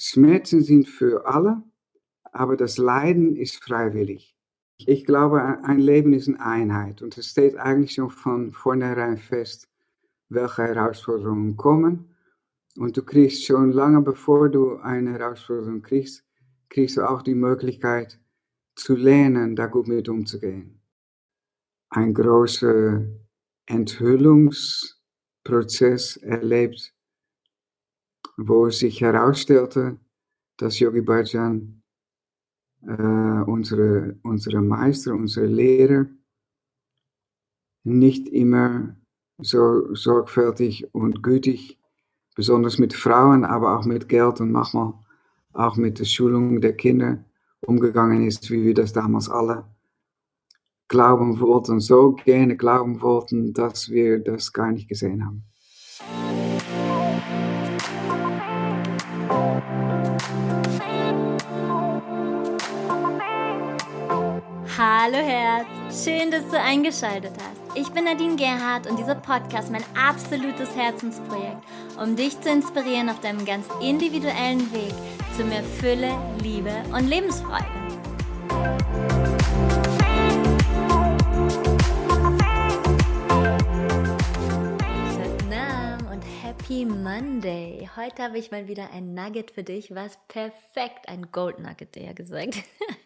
Schmerzen sind für alle, aber das Leiden ist freiwillig. Ich glaube, ein Leben ist eine Einheit und es steht eigentlich schon von vornherein fest, welche Herausforderungen kommen. Und du kriegst schon lange bevor du eine Herausforderung kriegst, kriegst du auch die Möglichkeit zu lernen, da gut mit umzugehen. Ein großer Enthüllungsprozess erlebt, wo sich herausstellte, dass Yogi Bhajan äh, unsere, unsere Meister, unsere Lehrer nicht immer so sorgfältig und gütig, besonders mit Frauen, aber auch mit Geld und manchmal auch mit der Schulung der Kinder umgegangen ist, wie wir das damals alle glauben wollten, so gerne glauben wollten, dass wir das gar nicht gesehen haben. Hallo Herz, schön, dass du eingeschaltet hast. Ich bin Nadine Gerhardt und dieser Podcast ist mein absolutes Herzensprojekt, um dich zu inspirieren auf deinem ganz individuellen Weg zu mehr Fülle, Liebe und Lebensfreude. und Happy Monday. Heute habe ich mal wieder ein Nugget für dich, was perfekt, ein Gold Nugget, eher gesagt.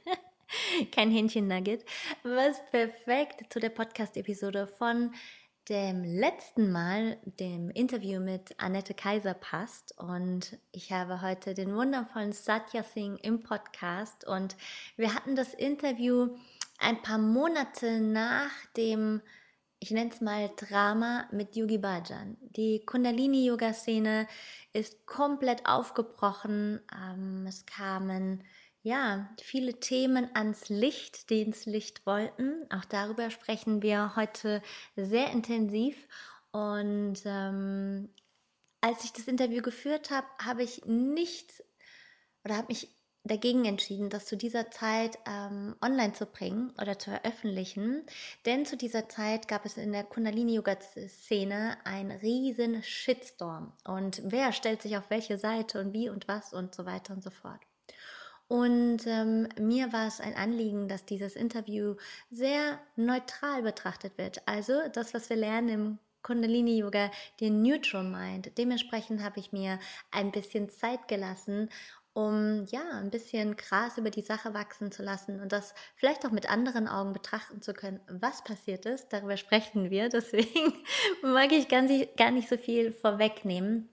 kein Hähnchen-Nugget, was perfekt zu der Podcast-Episode von dem letzten Mal, dem Interview mit Annette Kaiser passt. Und ich habe heute den wundervollen Satya Singh im Podcast. Und wir hatten das Interview ein paar Monate nach dem, ich nenne es mal Drama mit Yogi Bhajan. Die Kundalini-Yoga-Szene ist komplett aufgebrochen. Ähm, es kamen ja, viele Themen ans Licht, die ins Licht wollten. Auch darüber sprechen wir heute sehr intensiv. Und ähm, als ich das Interview geführt habe, habe ich nicht oder habe mich dagegen entschieden, das zu dieser Zeit ähm, online zu bringen oder zu veröffentlichen. Denn zu dieser Zeit gab es in der Kundalini-Yoga-Szene einen riesen Shitstorm. Und wer stellt sich auf welche Seite und wie und was und so weiter und so fort. Und ähm, mir war es ein Anliegen, dass dieses Interview sehr neutral betrachtet wird. Also das, was wir lernen im Kundalini Yoga, den Neutral Mind. Dementsprechend habe ich mir ein bisschen Zeit gelassen, um ja ein bisschen Gras über die Sache wachsen zu lassen und das vielleicht auch mit anderen Augen betrachten zu können, was passiert ist. Darüber sprechen wir. Deswegen mag ich gar nicht, gar nicht so viel vorwegnehmen.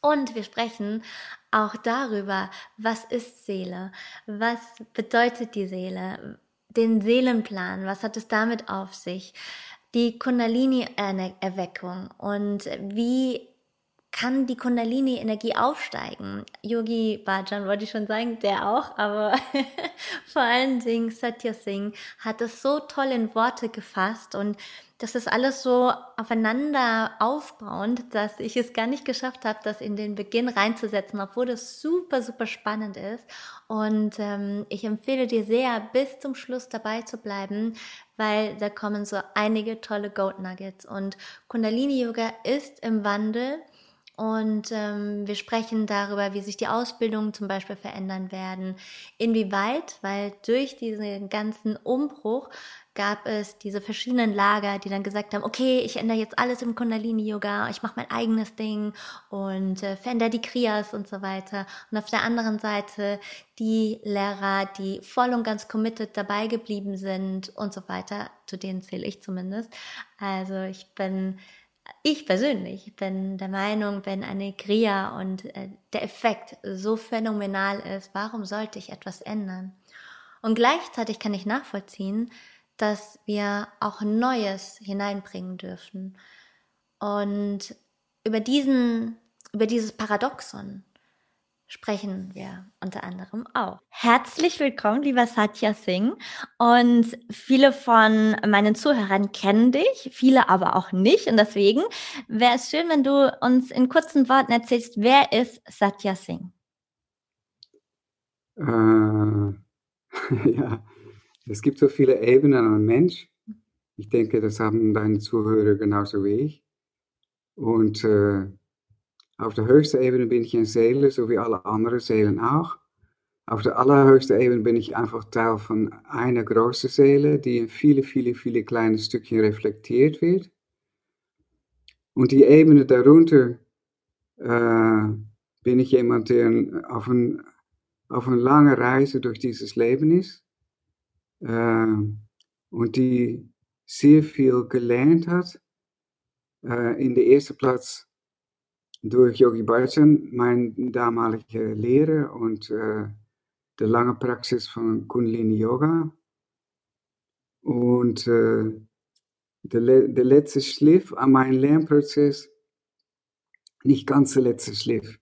Und wir sprechen auch darüber, was ist Seele, was bedeutet die Seele, den Seelenplan, was hat es damit auf sich, die Kundalini-Erweckung und wie kann die Kundalini-Energie aufsteigen. Yogi Bhajan wollte ich schon sagen, der auch, aber vor allen Dingen Satya Singh hat es so toll in Worte gefasst und das ist alles so aufeinander aufbauend, dass ich es gar nicht geschafft habe, das in den Beginn reinzusetzen, obwohl das super, super spannend ist. Und ähm, ich empfehle dir sehr, bis zum Schluss dabei zu bleiben, weil da kommen so einige tolle Goat Nuggets. Und Kundalini Yoga ist im Wandel. Und ähm, wir sprechen darüber, wie sich die Ausbildungen zum Beispiel verändern werden. Inwieweit, weil durch diesen ganzen Umbruch gab es diese verschiedenen Lager, die dann gesagt haben, okay, ich ändere jetzt alles im Kundalini-Yoga, ich mache mein eigenes Ding und äh, verändere die Kriyas und so weiter. Und auf der anderen Seite die Lehrer, die voll und ganz committed dabei geblieben sind und so weiter, zu denen zähle ich zumindest. Also ich bin ich persönlich bin der Meinung, wenn eine Kriya und äh, der Effekt so phänomenal ist, warum sollte ich etwas ändern? Und gleichzeitig kann ich nachvollziehen, dass wir auch Neues hineinbringen dürfen. Und über diesen, über dieses Paradoxon sprechen wir unter anderem auch. Herzlich willkommen, lieber Satya Singh. Und viele von meinen Zuhörern kennen dich, viele aber auch nicht. Und deswegen wäre es schön, wenn du uns in kurzen Worten erzählst, wer ist Satya Singh? Äh, ja, es gibt so viele Ebenen an Mensch. Ich denke, das haben deine Zuhörer genauso wie ich. Und äh, Auf der höchsten Ebene bin ich eine Seele, so wie alle anderen Seelen auch. Auf der allerhöchsten Ebene bin ich einfach Teil von einer großen Seele, die in viele, viele, viele kleine Stückchen reflektiert wird. Und die Ebene darunter äh, bin ich jemand, der auf, ein, auf lange Reise durch dieses Leben ist äh, und die sehr viel gelernt hat. Äh, in der ersten Platz durch Yogi Bhajan, mein damaliger Lehrer und äh, der lange Praxis von Kundalini Yoga. Und äh, der, der letzte Schliff an meinem Lernprozess, nicht ganz der letzte Schliff,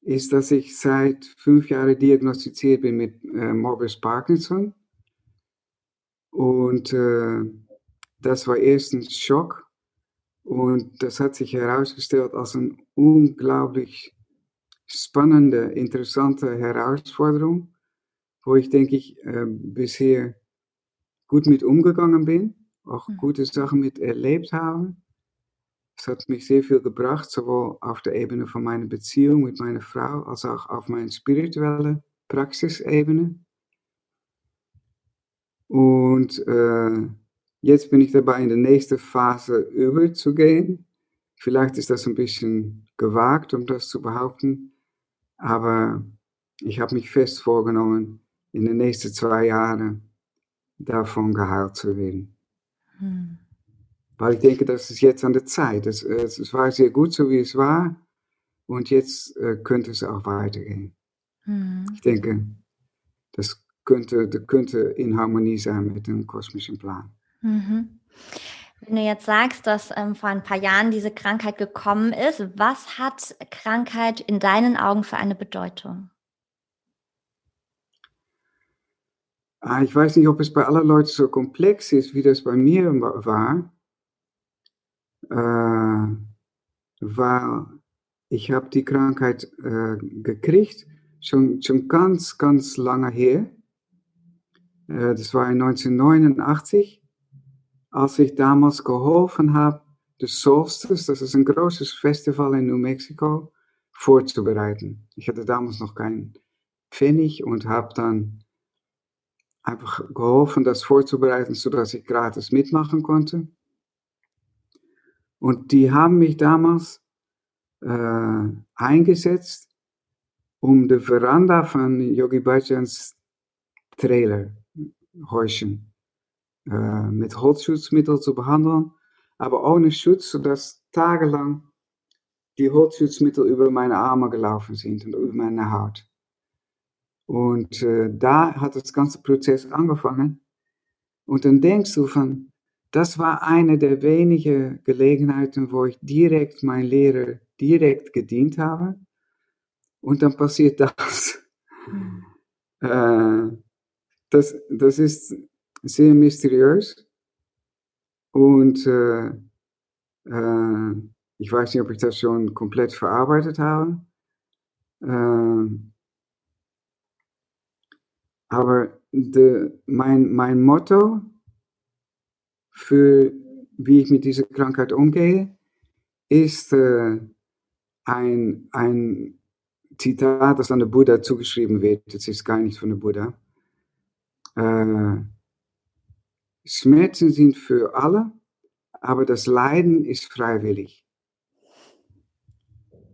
ist, dass ich seit fünf Jahren diagnostiziert bin mit äh, Morbus Parkinson. Und äh, das war erst ein Schock. Und das hat sich herausgestellt als eine unglaublich spannende, interessante Herausforderung, wo ich denke ich äh, bisher gut mit umgegangen bin, auch mhm. gute Sachen mit erlebt habe. Es hat mich sehr viel gebracht, sowohl auf der Ebene von meiner Beziehung mit meiner Frau, als auch auf meine spirituelle Praxisebene. Und äh, jetzt bin ich dabei, in die nächste Phase überzugehen. Vielleicht ist das ein bisschen gewagt, um das zu behaupten, aber ich habe mich fest vorgenommen, in den nächsten zwei Jahren davon geheilt zu werden. Hm. Weil ich denke, das ist jetzt an der Zeit. Es, es, war sehr gut, so wie es war. Und jetzt äh, könnte es auch weitergehen. Hm. Ich denke, das könnte, das könnte in Harmonie sein mit dem kosmischen Plan. Mhm. Wenn du jetzt sagst, dass ähm, vor ein paar Jahren diese Krankheit gekommen ist, was hat Krankheit in deinen Augen für eine Bedeutung? Ah, ich weiß nicht, ob es bei aller Leuten so komplex ist, wie das bei mir war. Äh, weil ich habe die Krankheit äh, gekriegt, schon, schon ganz, ganz lange her. Äh, das war 1989 als ich damals geholfen habe, de Solstice, das ist ein großes Festival in New Mexico, vorzubereiten. Ich hatte damals noch keinen Pfennig und habe dann einfach geholfen, das vorzubereiten, sodass ich gratis mitmachen konnte. Und die haben mich damals äh, eingesetzt, um die Veranda von Yogi Bhajans Trailer, Häuschen, äh, mit Holzschutzmittel zu behandeln, aber ohne Schutz, sodass tagelang die Holzschutzmittel über meine Arme gelaufen sind und über meine Haut. Und äh, da hat das ganze Prozess angefangen. Und dann denkst du von, das war eine der wenigen Gelegenheiten, wo ich direkt mein Lehrer direkt gedient habe. Und dann passiert das. Mhm. Äh, das, das ist sehr mysteriös. Und äh, äh, ich weiß nicht, ob ich das schon komplett verarbeitet habe. Äh, aber de, mein, mein Motto für wie ich mit dieser Krankheit umgehe, ist äh, ein, ein Zitat, das an den Buddha zugeschrieben wird. Das ist gar nicht von der Buddha. Äh, Schmerzen sind für alle, aber das Leiden ist freiwillig.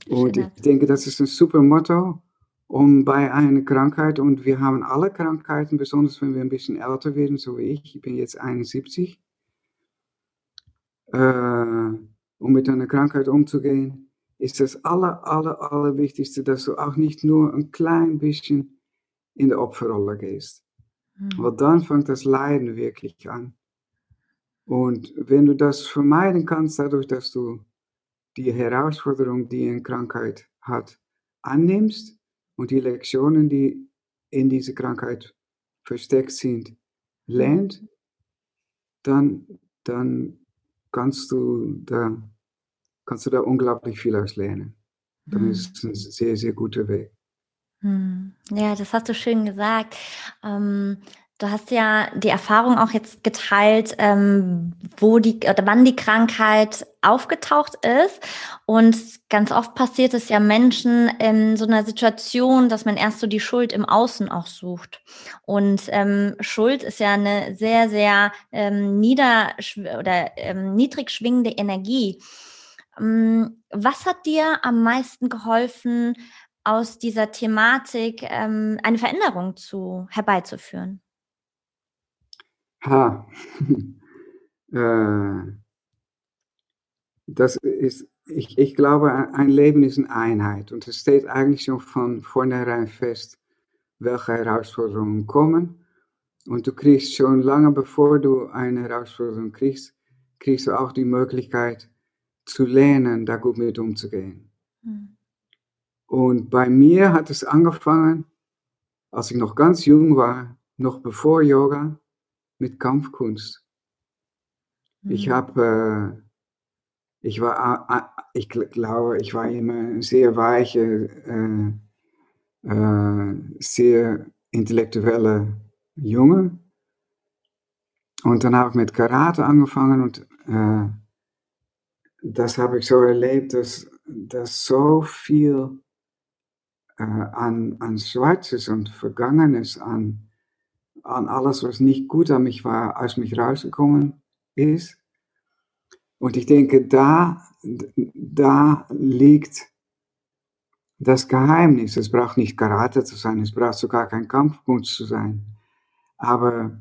Und ich denke, das ist ein super Motto, um bei einer Krankheit, und wir haben alle Krankheiten, besonders wenn wir ein bisschen älter werden, so wie ich, ich bin jetzt 71, äh, um mit einer Krankheit umzugehen, ist das aller, aller, aller Wichtigste, dass du auch nicht nur ein klein bisschen in der Opferrolle gehst. Mhm. Weil dann fängt das Leiden wirklich an. Und wenn du das vermeiden kannst, dadurch, dass du die Herausforderung, die eine Krankheit hat, annimmst und die Lektionen, die in dieser Krankheit versteckt sind, lernt, dann, dann kannst du da, kannst du da unglaublich viel aus lernen. Dann mhm. ist es ein sehr, sehr guter Weg. Hm. Ja, das hast du schön gesagt. Ähm, Du hast ja die Erfahrung auch jetzt geteilt, ähm, wo die oder wann die Krankheit aufgetaucht ist. Und ganz oft passiert es ja Menschen in so einer Situation, dass man erst so die Schuld im Außen auch sucht. Und ähm, Schuld ist ja eine sehr, sehr ähm, nieder oder ähm, niedrig schwingende Energie. Ähm, was hat dir am meisten geholfen, aus dieser Thematik ähm, eine Veränderung zu herbeizuführen? Ha. äh, das ist, ich, ich glaube, ein Leben ist eine Einheit und es steht eigentlich schon von vornherein fest, welche Herausforderungen kommen. Und du kriegst schon lange bevor du eine Herausforderung kriegst, kriegst du auch die Möglichkeit zu lernen, da gut mit umzugehen. Mhm. Und bei mir hat es angefangen, als ich noch ganz jung war, noch bevor Yoga, mit Kampfkunst. Mhm. Ich habe, äh, ich war, ich glaube, ich war immer ein sehr weiche, äh, äh, sehr intellektuelle Junge. Und dann habe ich mit Karate angefangen und äh, das habe ich so erlebt, dass, dass so viel äh, an, an Schwarzes und Vergangenes, an an alles, was nicht gut an mich war, aus mich rausgekommen ist. Und ich denke, da, da liegt das Geheimnis. Es braucht nicht Karate zu sein, es braucht sogar kein Kampfkunst zu sein. Aber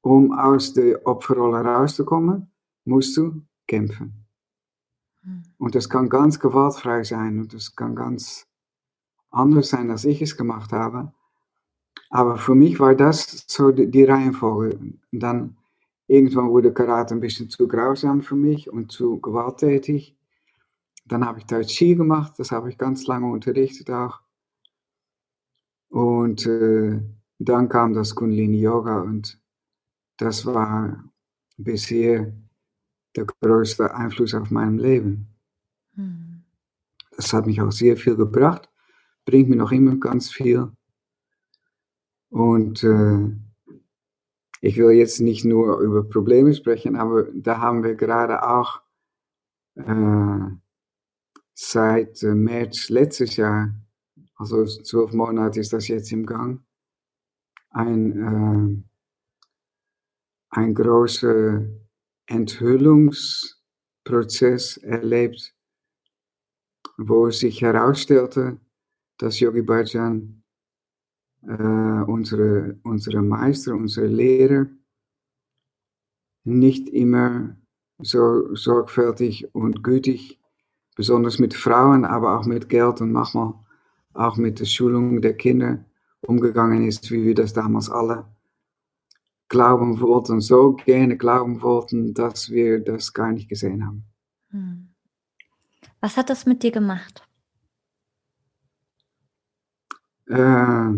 um aus der Opferrolle rauszukommen, musst du kämpfen. Hm. Und das kann ganz gewaltfrei sein und das kann ganz anders sein, als ich es gemacht habe. Aber für mich war das so die, die Reihenfolge. Und dann irgendwann wurde Karate ein bisschen zu grausam für mich und zu gewalttätig. Dann habe ich Tai Chi gemacht, das habe ich ganz lange unterrichtet auch. Und äh, dann kam das Kundalini Yoga und das war bisher der größte Einfluss auf mein Leben. Hm. Das hat mich auch sehr viel gebracht, bringt mir noch immer ganz viel. Und äh, ich will jetzt nicht nur über Probleme sprechen, aber da haben wir gerade auch äh, seit äh, März letztes Jahr, also zwölf Monate ist das jetzt im Gang, ein, äh, ein großer Enthüllungsprozess erlebt, wo sich herausstellte, dass Yogi Bhajan äh, unsere, unsere Meister, unsere Lehrer nicht immer so sorgfältig und gütig, besonders mit Frauen, aber auch mit Geld und manchmal auch mit der Schulung der Kinder umgegangen ist, wie wir das damals alle glauben wollten, so gerne glauben wollten, dass wir das gar nicht gesehen haben. Hm. Was hat das mit dir gemacht? Äh,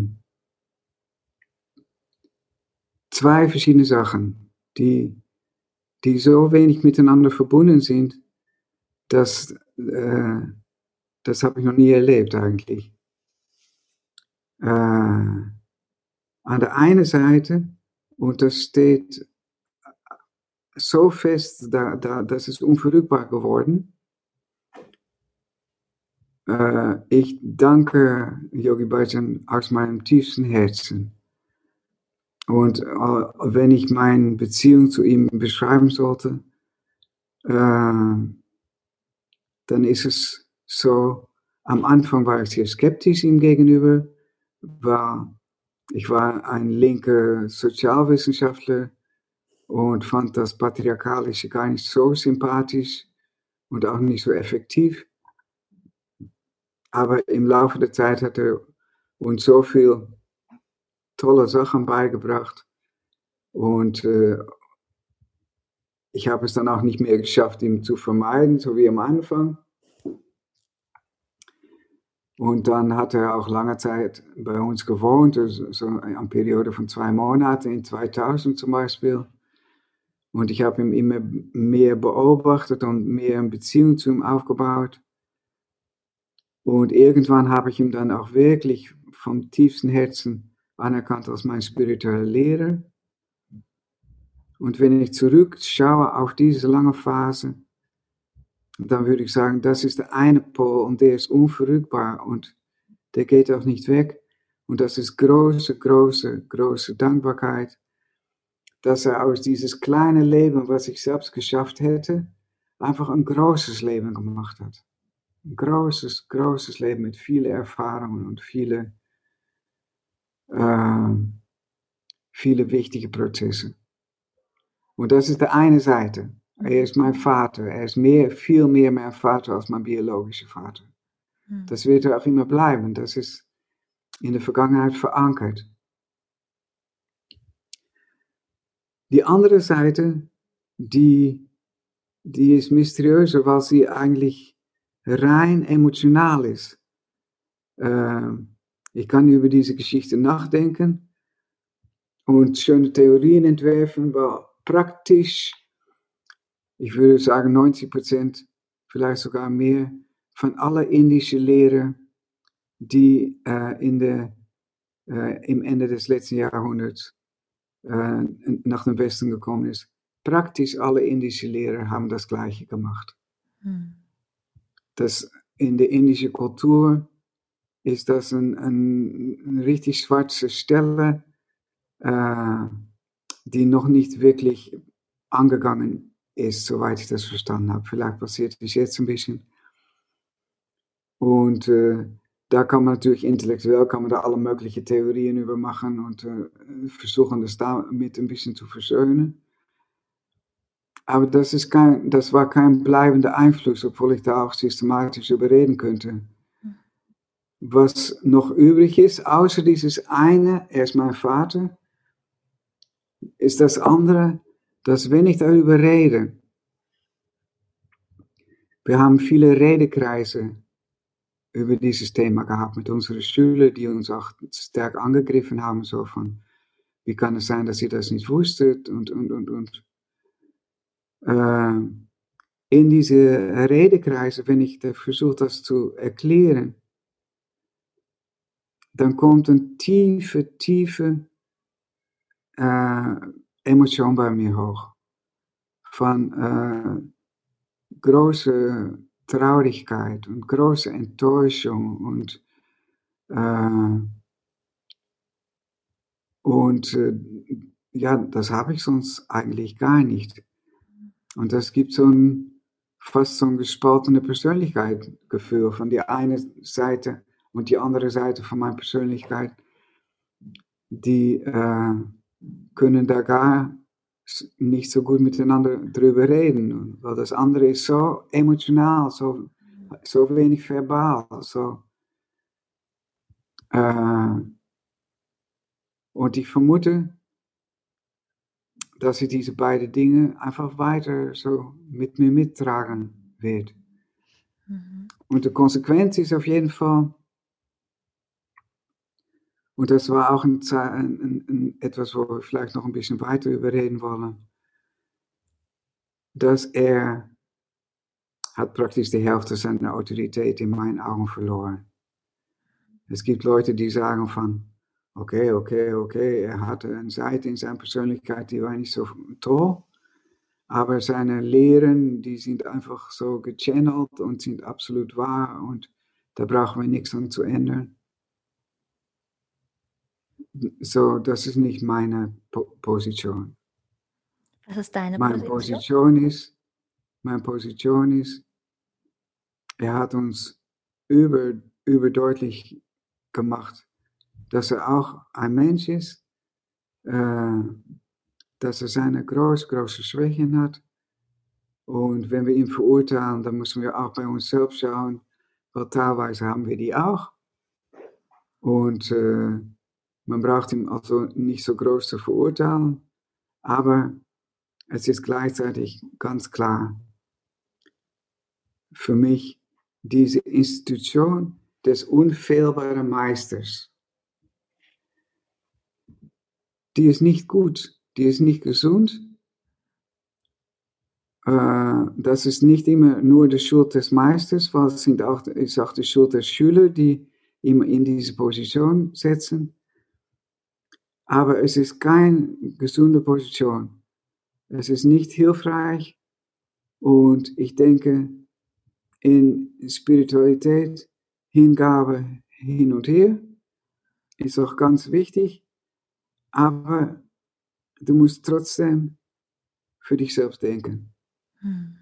zwei verschiedene Sachen, die, die so wenig miteinander verbunden sind, dass äh, das habe ich noch nie erlebt eigentlich. Äh, an der einen Seite, und das steht so fest, da, da, das ist unverrückbar geworden. Äh, ich danke Yogi Bhajan aus meinem tiefsten Herzen und äh, wenn ich meine Beziehung zu ihm beschreiben sollte, äh, dann ist es so, am Anfang war ich sehr skeptisch ihm gegenüber, war, ich war ein linker Sozialwissenschaftler und fand das Patriarchalische gar nicht so sympathisch und auch nicht so effektiv. Aber im Laufe der Zeit hat er uns so viel tolle Sachen beigebracht. Und äh, ich habe es dann auch nicht mehr geschafft, ihn zu vermeiden, so wie am Anfang. Und dann hat er auch lange Zeit bei uns gewohnt, also so eine Periode von zwei Monaten, in 2000 zum Beispiel. Und ich habe ihn immer mehr beobachtet und mehr eine Beziehung zu ihm aufgebaut. Und irgendwann habe ich ihm dann auch wirklich vom tiefsten Herzen anerkannt als mein spiritueller Lehrer. Und wenn ich zurückschaue auf diese lange Phase, dann würde ich sagen, das ist der eine Pol und der ist unverrückbar und der geht auch nicht weg. Und das ist große, große, große Dankbarkeit, dass er aus dieses kleine Leben, was ich selbst geschafft hätte, einfach ein großes Leben gemacht hat. Ein großes, großes Leben mit vielen Erfahrungen und viele, äh, viele wichtige Prozesse. Und das ist die eine Seite. Er ist mein Vater. Er ist mehr, viel mehr mein Vater als mein biologischer Vater. Hm. Das wird er auch immer bleiben. Das ist in der Vergangenheit verankert. Die andere Seite, die, die ist mysteriöser, weil sie eigentlich rein emotional ist. Äh, ich kann über diese Geschichte nachdenken und schöne Theorien entwerfen, weil praktisch ich würde sagen 90 Prozent, vielleicht sogar mehr, von aller indischen Lehre, die äh, in der, äh, im Ende des letzten Jahrhunderts äh, nach dem Westen gekommen ist. Praktisch alle indischen Lehrer haben das Gleiche gemacht. Hm. Das in der indischen Kultur ist das ein, ein, eine richtig schwarze Stelle, äh, die noch nicht wirklich angegangen ist, soweit ich das verstanden habe. Vielleicht passiert es jetzt ein bisschen. Und äh, da kann man natürlich intellektuell kann man alle möglichen Theorien über machen und äh, versuchen, das damit ein bisschen zu versöhnen. Aber das, ist kein, das war kein bleibender Einfluss, obwohl ich da auch systematisch überreden könnte. Was noch übrig ist, außer dieses eine, er ist mein Vater, ist das andere, dass wenn ich darüber rede, wir haben viele Redekreise über dieses Thema gehabt mit unseren Schülern, die uns auch stark angegriffen haben, so von, wie kann es sein, dass ihr das nicht wusstet und, und, und, und. Äh, in diese Redekreise, wenn ich versuche, das zu erklären, dann kommt eine tiefe, tiefe äh, Emotion bei mir hoch. Von äh, große Traurigkeit und große Enttäuschung und, äh, und ja, das habe ich sonst eigentlich gar nicht. Und das gibt so ein fast so ein gespaltene Persönlichkeitsgefühl von der einen Seite und die andere Seite von meiner Persönlichkeit, die äh, können da gar nicht so gut miteinander drüber reden, weil das andere ist so emotional, so, so wenig verbal, so. Äh, und ich vermute, dass ich diese beiden Dinge einfach weiter so mit mir mittragen werde. Mhm. Und die Konsequenz ist auf jeden Fall, und das war auch ein, ein, ein, etwas, wo wir vielleicht noch ein bisschen weiter überreden wollen, dass er hat praktisch die Hälfte seiner Autorität in meinen Augen verloren. Es gibt Leute, die sagen von, okay, okay, okay, er hatte eine Seite in seiner Persönlichkeit, die war nicht so toll, aber seine Lehren, die sind einfach so gechannelt und sind absolut wahr und da brauchen wir nichts an zu ändern so, das ist nicht meine po Position. Was ist deine meine Position? Position ist, meine Position ist, er hat uns über, überdeutlich gemacht, dass er auch ein Mensch ist, äh, dass er seine groß, große Schwächen hat. Und wenn wir ihn verurteilen, dann müssen wir auch bei uns selbst schauen, weil teilweise haben wir die auch. Und äh, man braucht ihn also nicht so groß zu verurteilen, aber es ist gleichzeitig ganz klar für mich, diese Institution des unfehlbaren Meisters, die ist nicht gut, die ist nicht gesund. Äh, das ist nicht immer nur die Schuld des Meisters, weil es sind auch, ist auch die Schuld der Schüler, die immer in diese Position setzen. Aber es ist keine gesunde Position. Es ist nicht hilfreich. Und ich denke, in Spiritualität, Hingabe hin und her, ist auch ganz wichtig. Aber du musst trotzdem für dich selbst denken. Hm.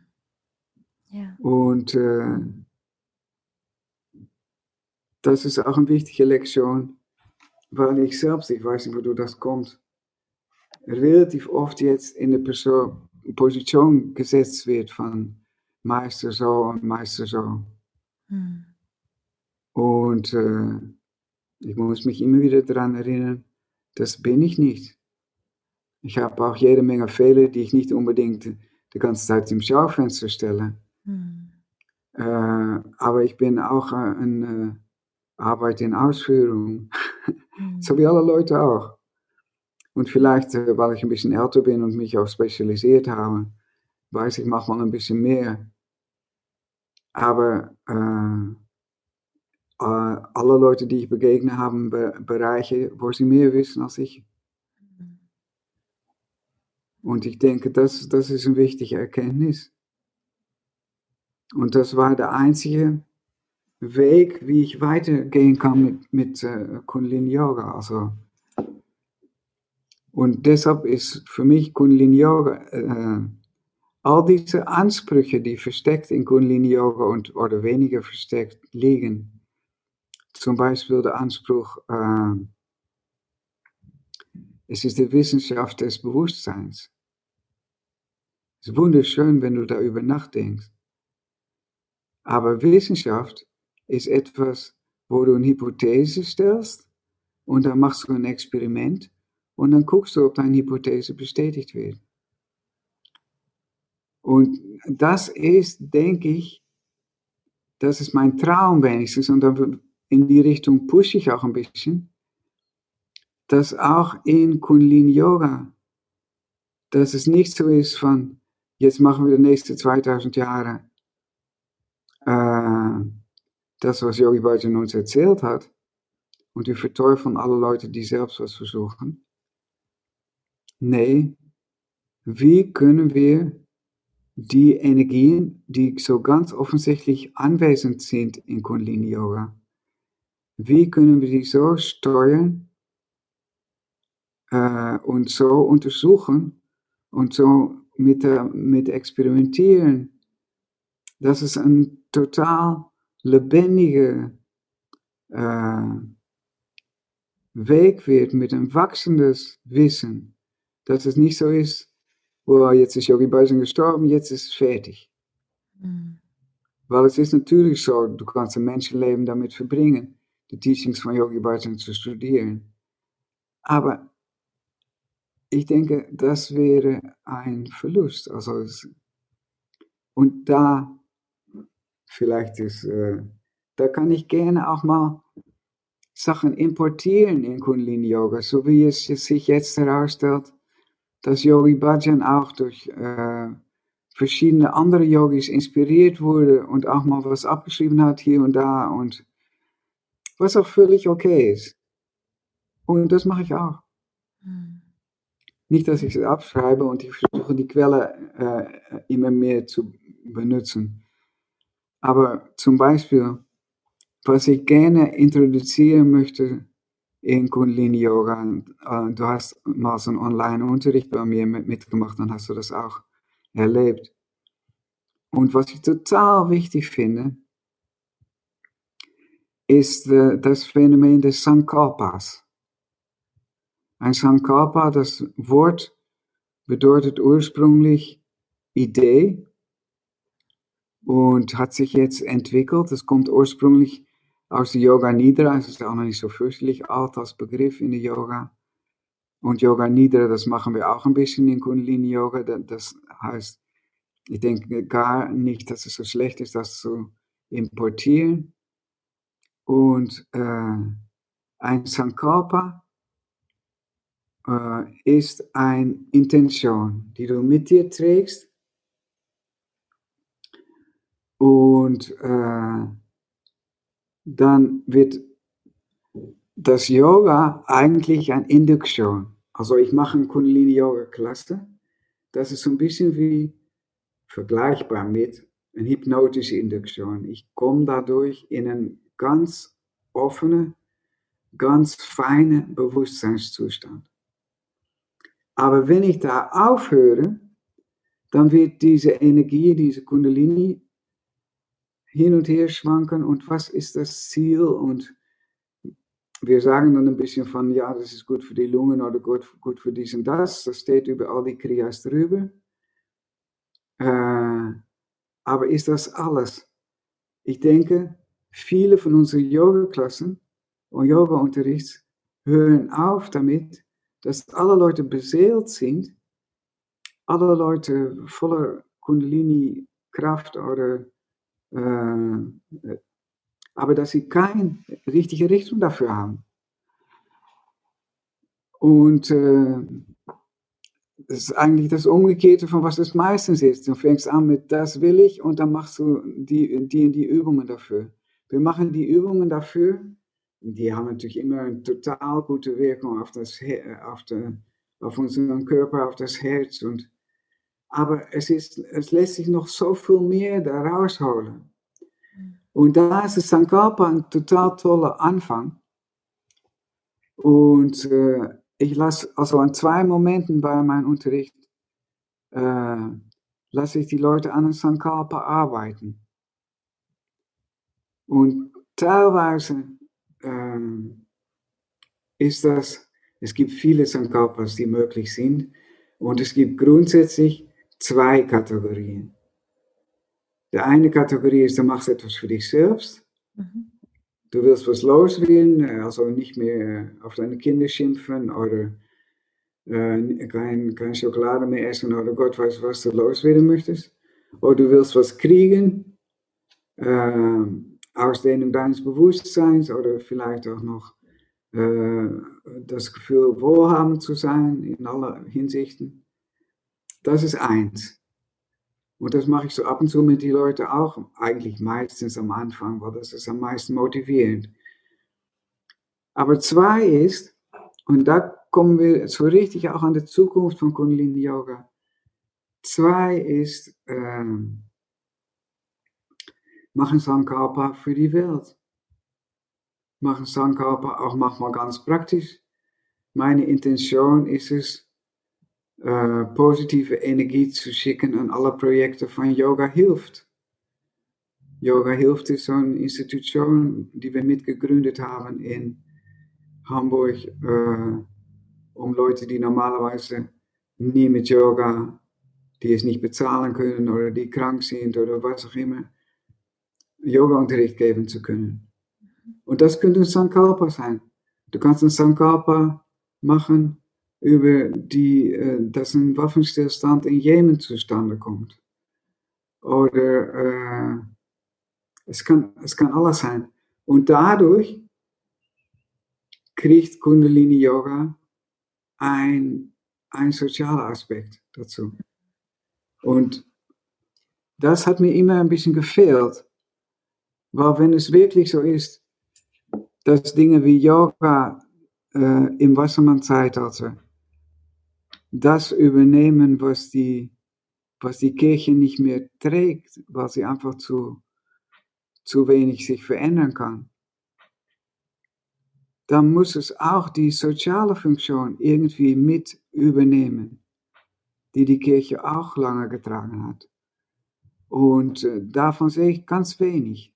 Ja. Und äh, das ist auch eine wichtige Lektion, weil ich selbst, ich weiß nicht, wo du das kommt, relativ oft jetzt in der Person, Position gesetzt wird von Meister so und Meister so. Hm. Und äh, ich muss mich immer wieder daran erinnern, das bin ich nicht. Ich habe auch jede Menge Fehler, die ich nicht unbedingt die ganze Zeit im Schaufenster stelle. Hm. Äh, aber ich bin auch eine äh, Arbeit in Ausführung, hm. so wie alle Leute auch. Und vielleicht, äh, weil ich ein bisschen älter bin und mich auch spezialisiert habe, weiß ich manchmal ein bisschen mehr. Aber äh, alle Leute, die ich begegne, haben Be Bereiche, wo sie mehr wissen als ich. Und ich denke, das, das ist eine wichtige Erkenntnis. Und das war der einzige Weg, wie ich weitergehen kann mit, mit äh, Kundalini Yoga. Also, und deshalb ist für mich Kundalini Yoga, äh, all diese Ansprüche, die versteckt in Kundalini Yoga und, oder weniger versteckt liegen, zum Beispiel der Anspruch, äh, es ist die Wissenschaft des Bewusstseins. Es ist wunderschön, wenn du darüber nachdenkst. Aber Wissenschaft ist etwas, wo du eine Hypothese stellst und dann machst du ein Experiment und dann guckst du, ob deine Hypothese bestätigt wird. Und das ist, denke ich, das ist mein Traum wenigstens und dann in die Richtung pushe ich auch ein bisschen, dass auch in Kundalini Yoga, dass es nicht so ist von, jetzt machen wir die nächsten 2000 Jahre äh, das, was Yogi Bhajan uns erzählt hat. Und wir verteufeln alle Leute, die selbst was versuchen. Nee, wie können wir die Energien, die so ganz offensichtlich anwesend sind in Kundalini Yoga, wie können wir die so steuern äh, und so untersuchen und so mit, äh, mit experimentieren, dass es ein total lebendige äh, Weg wird mit ein wachsendes Wissen, dass es nicht so ist, oh, jetzt ist Yogi Bhajan gestorben, jetzt ist es fertig. Mhm. Weil es ist natürlich so, du kannst ein Menschenleben damit verbringen, die Teachings von Yogi Bhajan zu studieren. Aber ich denke, das wäre ein Verlust. Also es, und da vielleicht ist, äh, da kann ich gerne auch mal Sachen importieren in Kundalini Yoga, so wie es sich jetzt herausstellt, dass Yogi Bhajan auch durch äh, verschiedene andere Yogis inspiriert wurde und auch mal was abgeschrieben hat hier und da und was auch völlig okay ist. Und das mache ich auch. Hm. Nicht, dass ich es abschreibe und ich versuche die Quelle äh, immer mehr zu benutzen. Aber zum Beispiel, was ich gerne introduzieren möchte in Kundalini Yoga, äh, du hast mal so einen Online-Unterricht bei mir mitgemacht, dann hast du das auch erlebt. Und was ich total wichtig finde, ist äh, das Phänomen des Sankalpas. Ein Sankalpa, das Wort bedeutet ursprünglich Idee und hat sich jetzt entwickelt. Es kommt ursprünglich aus der Yoga Nidra, es ist auch noch nicht so fürchterlich alt als Begriff in der Yoga. Und Yoga Nidra, das machen wir auch ein bisschen in Kundalini Yoga. Das heißt, ich denke gar nicht, dass es so schlecht ist, das zu importieren. Und äh, ein Sankalpa äh, ist eine Intention, die du mit dir trägst und äh, dann wird dass Yoga eigentlich eine Induktion. Also ich mache eine Kundalini-Yoga-Klasse. Das ist so ein bisschen wie vergleichbar mit eine hypnotische Induktion. Ich komme dadurch in einen ganz offenen, ganz feinen Bewusstseinszustand. Aber wenn ich da aufhöre, dann wird diese Energie, diese Kundalini hin und her schwanken und was ist das Ziel und wir sagen dann ein bisschen von, ja, das ist gut für die Lungen oder gut, gut für dies und das. Das steht über all die Kriyas drüber. Äh, aber ist das alles? Ich denke, viele von unseren Yoga-Klassen und Yoga-Unterrichts hören auf damit, dass alle Leute beseelt sind, alle Leute voller Kundalini-Kraft oder äh, aber dass sie keine richtige Richtung dafür haben. Und äh, das ist eigentlich das Umgekehrte von was es meistens ist. Du fängst an mit das will ich und dann machst du die, die, die Übungen dafür. Wir machen die Übungen dafür, die haben natürlich immer eine total gute Wirkung auf, das, auf, der, auf unseren Körper, auf das Herz. Und, aber es, ist, es lässt sich noch so viel mehr da rausholen. Und da ist das Sankalpa ein total toller Anfang. Und äh, ich lasse, also an zwei Momenten bei meinem Unterricht, äh, lasse ich die Leute an einem Sankalpa arbeiten. Und teilweise äh, ist das, es gibt viele Sankalpas, die möglich sind. Und es gibt grundsätzlich zwei Kategorien. Die eine Kategorie ist, du machst etwas für dich selbst. Mhm. Du willst was loswerden, also nicht mehr auf deine Kinder schimpfen oder äh, kein, kein Schokolade mehr essen oder Gott weiß, was du loswerden möchtest. Oder du willst was kriegen, äh, Ausdehnung deines Bewusstseins oder vielleicht auch noch äh, das Gefühl, wohlhabend zu sein in aller Hinsichten. Das ist eins. Und das mache ich so ab und zu mit den Leuten auch, eigentlich meistens am Anfang, weil das ist am meisten motivierend. Aber zwei ist, und da kommen wir so richtig auch an die Zukunft von Kundalini Yoga. Zwei ist, ähm, machen Sankalpa für die Welt. Machen Sankalpa auch manchmal ganz praktisch. Meine Intention ist es, äh, positive Energie zu schicken an alle Projekte von Yoga hilft. Yoga hilft ist so eine Institution, die wir mitgegründet haben in Hamburg, äh, um Leute, die normalerweise nie mit Yoga, die es nicht bezahlen können oder die krank sind oder was auch immer, Yoga-Unterricht geben zu können. Und das könnte ein Sankalpa sein. Du kannst ein Sankalpa machen über die, äh, dass ein Waffenstillstand in Jemen zustande kommt. Oder äh, es, kann, es kann alles sein. Und dadurch kriegt Kundalini Yoga ein, ein sozialer Aspekt dazu. Und das hat mir immer ein bisschen gefehlt. Weil wenn es wirklich so ist, dass Dinge wie Yoga äh, im Wassermann-Zeitalter das übernehmen, was die, was die Kirche nicht mehr trägt, weil sie einfach zu, zu wenig sich verändern kann, dann muss es auch die soziale Funktion irgendwie mit übernehmen, die die Kirche auch lange getragen hat. Und äh, davon sehe ich ganz wenig.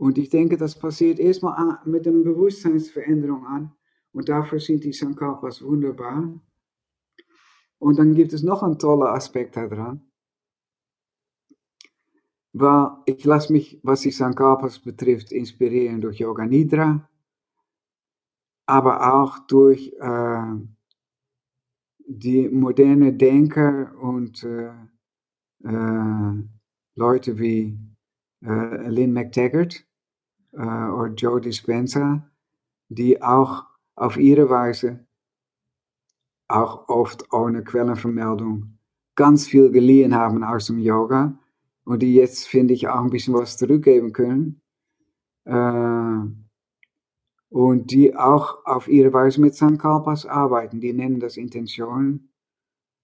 Und ich denke, das passiert erstmal mit einer Bewusstseinsveränderung an. Und dafür sind die Sankalpas wunderbar. Und dann gibt es noch einen tollen Aspekt daran. Weil ich lasse mich, was die Sankalpas betrifft, inspirieren durch Yoga Nidra, aber auch durch äh, die moderne Denker und äh, äh, Leute wie äh, Lynn McTaggart äh, oder Joe Dispenza, die auch auf ihre Weise auch oft ohne Quellenvermeldung, ganz viel geliehen haben aus dem Yoga und die jetzt, finde ich, auch ein bisschen was zurückgeben können. Äh, und die auch auf ihre Weise mit Sankalpas arbeiten. Die nennen das Intention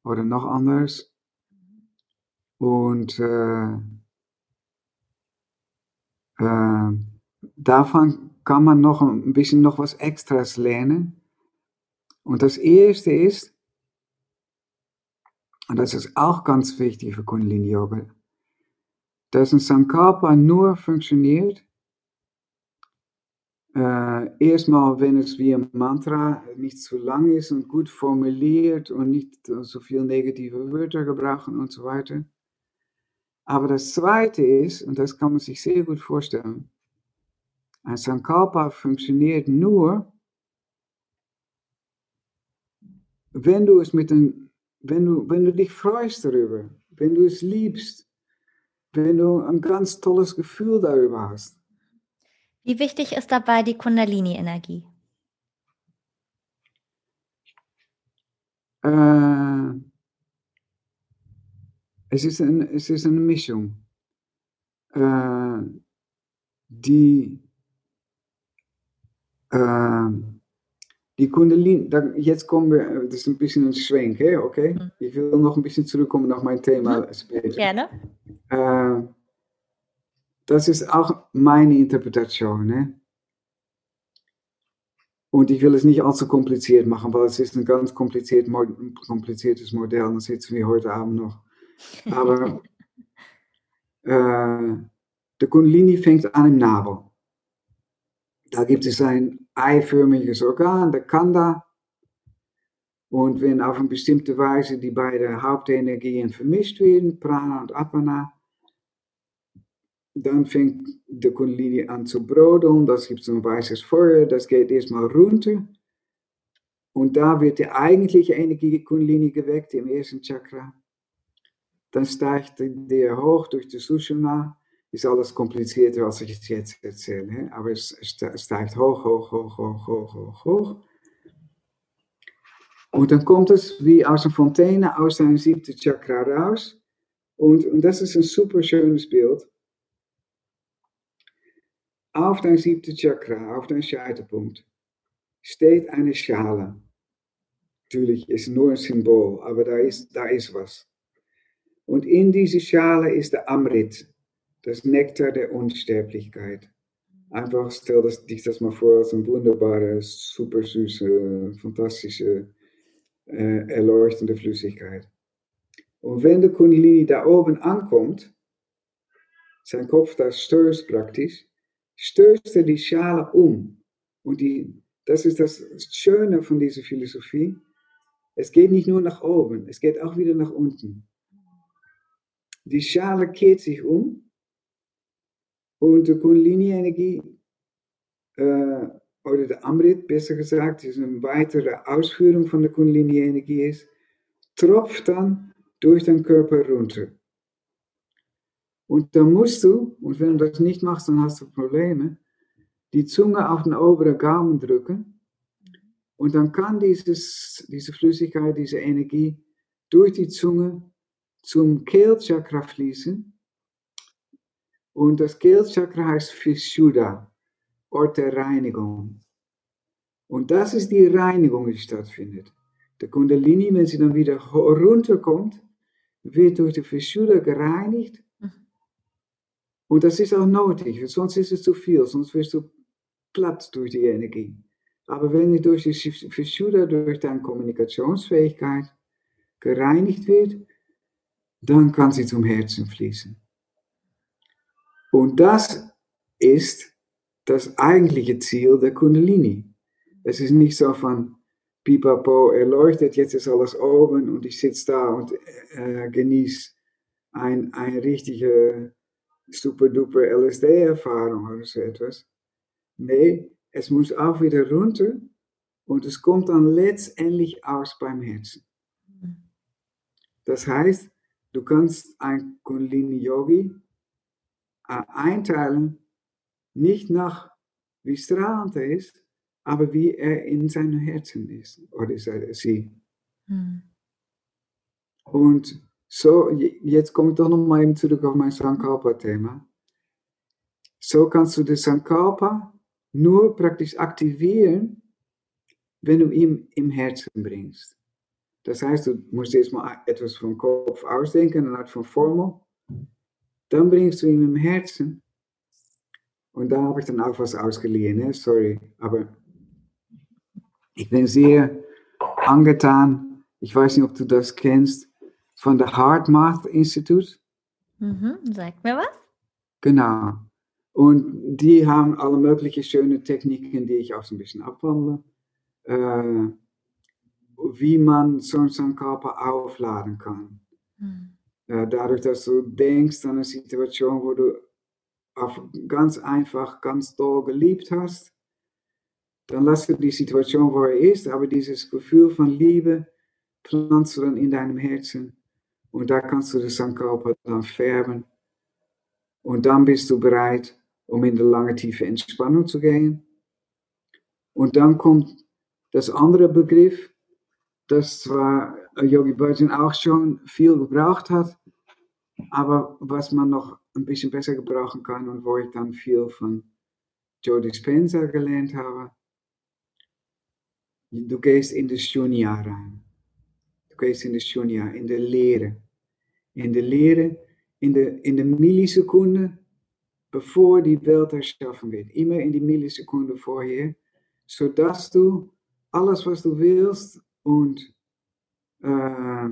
oder noch anders. Und äh, äh, davon kann man noch ein bisschen noch was Extras lernen. Und das erste ist, und das ist auch ganz wichtig für Kundalini Yoga, dass ein Sankalpa nur funktioniert, äh, erstmal, wenn es wie ein Mantra nicht zu lang ist und gut formuliert und nicht so viel negative Wörter gebrauchen und so weiter. Aber das Zweite ist, und das kann man sich sehr gut vorstellen, ein Sankalpa funktioniert nur, wenn du es mit einem, wenn du, wenn du dich freust darüber, wenn du es liebst, wenn du ein ganz tolles Gefühl darüber hast. Wie wichtig ist dabei die Kundalini-Energie? Äh, es, ist ein, es ist eine Mischung. Äh, die, die Kundalini, da, jetzt kommen wir, das ist ein bisschen ein Schwenk, okay? Mhm. Ich will noch ein bisschen zurückkommen nach mein Thema mhm. später. Gerne. Äh, das ist auch meine Interpretation. Ne? Und ich will es nicht allzu kompliziert machen, weil es ist ein ganz kompliziert, kompliziertes Modell. Da sitzen wir heute Abend noch. Aber äh, der Kundalini fängt an im Nabel. Da gibt es ein eiförmiges Organ, der Kanda. Und wenn auf eine bestimmte Weise die beiden Hauptenergien vermischt werden, Prana und Apana, dann fängt der Kundalini an zu brodeln, das gibt so ein weißes Feuer, das geht erstmal runter. Und da wird die eigentliche Energie Kundalini geweckt im ersten Chakra. Dann steigt der hoch durch die Sushumna. Ist alles komplizierter, als ich es jetzt erzähle. Aber es steigt hoch, hoch, hoch, hoch, hoch, hoch, hoch. Und dann kommt es wie aus einer Fontäne aus deinem siebten Chakra raus. Und, und das ist ein super schönes Bild auf dein siebte Chakra, auf dein Scheitelpunkt, steht eine Schale. Natürlich ist nur ein Symbol, aber da ist, da ist was. Und in diese Schale ist der Amrit, das Nektar der Unsterblichkeit. Einfach stell das, dich das mal vor als eine wunderbare, super süße, fantastische, äh, erleuchtende Flüssigkeit. Und wenn der Kundalini da oben ankommt, sein Kopf da stößt praktisch, stößt er die Schale um. Und die, das ist das Schöne von dieser Philosophie. Es geht nicht nur nach oben, es geht auch wieder nach unten. Die Schale kehrt sich um und die Kundalini-Energie, äh, oder der Amrit, besser gesagt, ist eine weitere Ausführung von der Kundalini-Energie ist, tropft dann durch den Körper runter. Und dann musst du, und wenn du das nicht machst, dann hast du Probleme, die Zunge auf den oberen Gaumen drücken. Und dann kann dieses, diese Flüssigkeit, diese Energie durch die Zunge zum Kehlchakra fließen. Und das Kehlchakra heißt Vishuddha, Ort der Reinigung. Und das ist die Reinigung, die stattfindet. Der Kundalini, wenn sie dann wieder runterkommt, wird durch die Vishuddha gereinigt und das ist auch nötig, sonst ist es zu viel, sonst wirst du platt durch die Energie. Aber wenn die durch die Vishuddha, durch deine Kommunikationsfähigkeit gereinigt wird, dann kann sie zum Herzen fließen. Und das ist das eigentliche Ziel der Kundalini. Es ist nicht so von Pipapo erleuchtet, jetzt ist alles oben und ich sitze da und äh, genieße ein, ein richtige super duper LSD-Erfahrung oder so etwas. Nee, es muss auch wieder runter und es kommt dann letztendlich aus beim Herzen. Das heißt, du kannst ein Kundalini-Yogi einteilen, nicht nach wie strahlend er ist, aber wie er in seinem Herzen ist oder sie. Hm. Und so, jetzt komme ich doch nochmal eben zurück auf mein Sankalpa-Thema. So kannst du das Sankalpa nur praktisch aktivieren, wenn du ihn im Herzen bringst. Das heißt, du musst erstmal etwas vom Kopf ausdenken, eine Art von Formel. Dann bringst du ihn im Herzen. Und da habe ich dann auch was ausgeliehen, ne? sorry. Aber ich bin sehr angetan, ich weiß nicht, ob du das kennst, von der Heart Math Institute. Mhm, sag mir was. Genau. Und die haben alle möglichen schönen Techniken, die ich auch so ein bisschen abwandle. Äh, wie man so einen Körper aufladen kann. Mhm. Äh, dadurch, dass du denkst an eine Situation, wo du auf ganz einfach, ganz doll geliebt hast, dann lass du die Situation, wo er ist, aber dieses Gefühl von Liebe pflanzt du dann in deinem Herzen. Und da kannst du das Körper dann färben. Und dann bist du bereit, um in die lange, tiefe Entspannung zu gehen. Und dann kommt das andere Begriff, das zwar Yogi Bhajan auch schon viel gebraucht hat, aber was man noch ein bisschen besser gebrauchen kann und wo ich dann viel von Joe Dispenza gelernt habe. Du gehst in das Shunya rein. Du gehst in das Shunya, in der Lehre. In der Lehre, in der, in der Millisekunde, bevor die Welt erschaffen wird. Immer in die Millisekunde vorher, sodass du alles, was du willst und äh,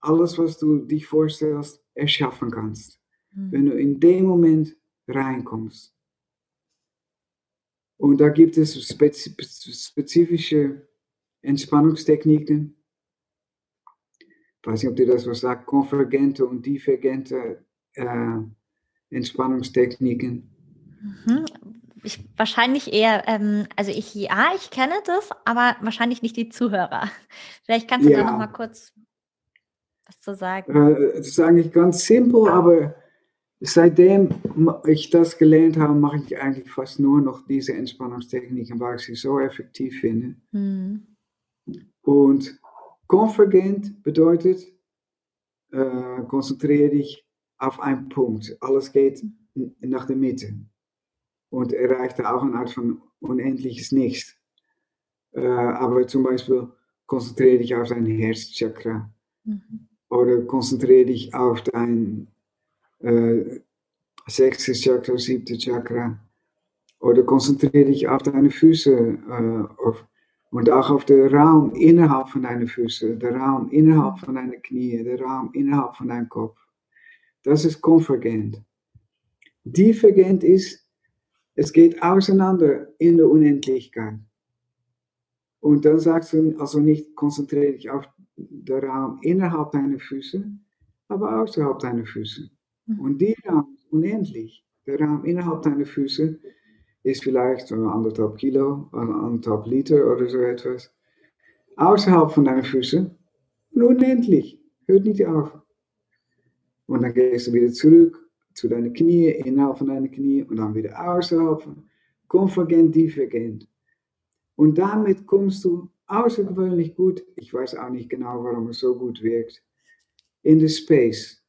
alles, was du dich vorstellst, erschaffen kannst. Mhm. Wenn du in dem Moment reinkommst. Und da gibt es spezifische Entspannungstechniken. Ich weiß nicht, ob dir das was sagt, konvergente und divergente äh, Entspannungstechniken. Mhm. Ich, wahrscheinlich eher, ähm, also ich, ja, ich kenne das, aber wahrscheinlich nicht die Zuhörer. Vielleicht kannst du ja. da noch mal kurz was zu sagen. Äh, es ist eigentlich ganz simpel, aber seitdem ich das gelernt habe, mache ich eigentlich fast nur noch diese Entspannungstechniken, weil ich sie so effektiv finde. Mhm. Und konvergent bedeutet, äh, konzentriere dich auf einen Punkt. Alles geht nach der Mitte und erreicht auch eine Art von unendliches Nichts. Äh, aber zum Beispiel konzentriere dich auf dein Herzchakra mhm. oder konzentriere dich auf dein äh, sechstes Chakra, siebte Chakra. Oder konzentriere dich auf deine Füße äh, auf, und auch auf den Raum innerhalb von deinen Füßen, der Raum innerhalb von deinen Knie, der Raum innerhalb von deinem Kopf. Das ist konvergent. Divergent ist, es geht auseinander in der Unendlichkeit. Und dann sagst du also nicht, konzentriere dich auf den Raum innerhalb deiner Füße, aber außerhalb deiner Füße. Mhm. Und die Raum ist unendlich. Der Raum innerhalb deiner Füße ist vielleicht so anderthalb Kilo, anderthalb Liter oder so etwas. Außerhalb von deinen Füßen unendlich. Hört nicht auf. Und dann gehst du wieder zurück zu deinen Knie, innerhalb von deinen Knie und dann wieder außerhalb. Konvergent, divergent. Und damit kommst du außergewöhnlich gut, ich weiß auch nicht genau, warum es so gut wirkt, in the Space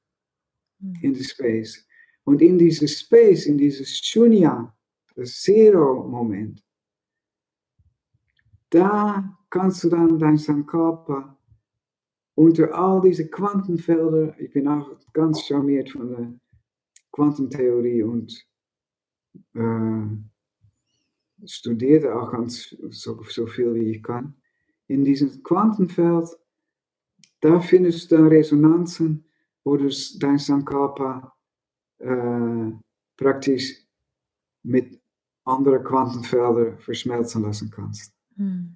in the space. Und in dieses Space, in dieses Shunya, das Zero-Moment, da kannst du dann dein Sankapa unter all diese Quantenfelder, ich bin auch ganz charmiert von der Quantentheorie und äh, studierte auch ganz so, so viel wie ich kann. In diesem Quantenfeld, da findest du dann Resonanzen wo du dein Sankapa äh, praktisch mit anderen Quantenfeldern verschmelzen lassen kannst. Hm.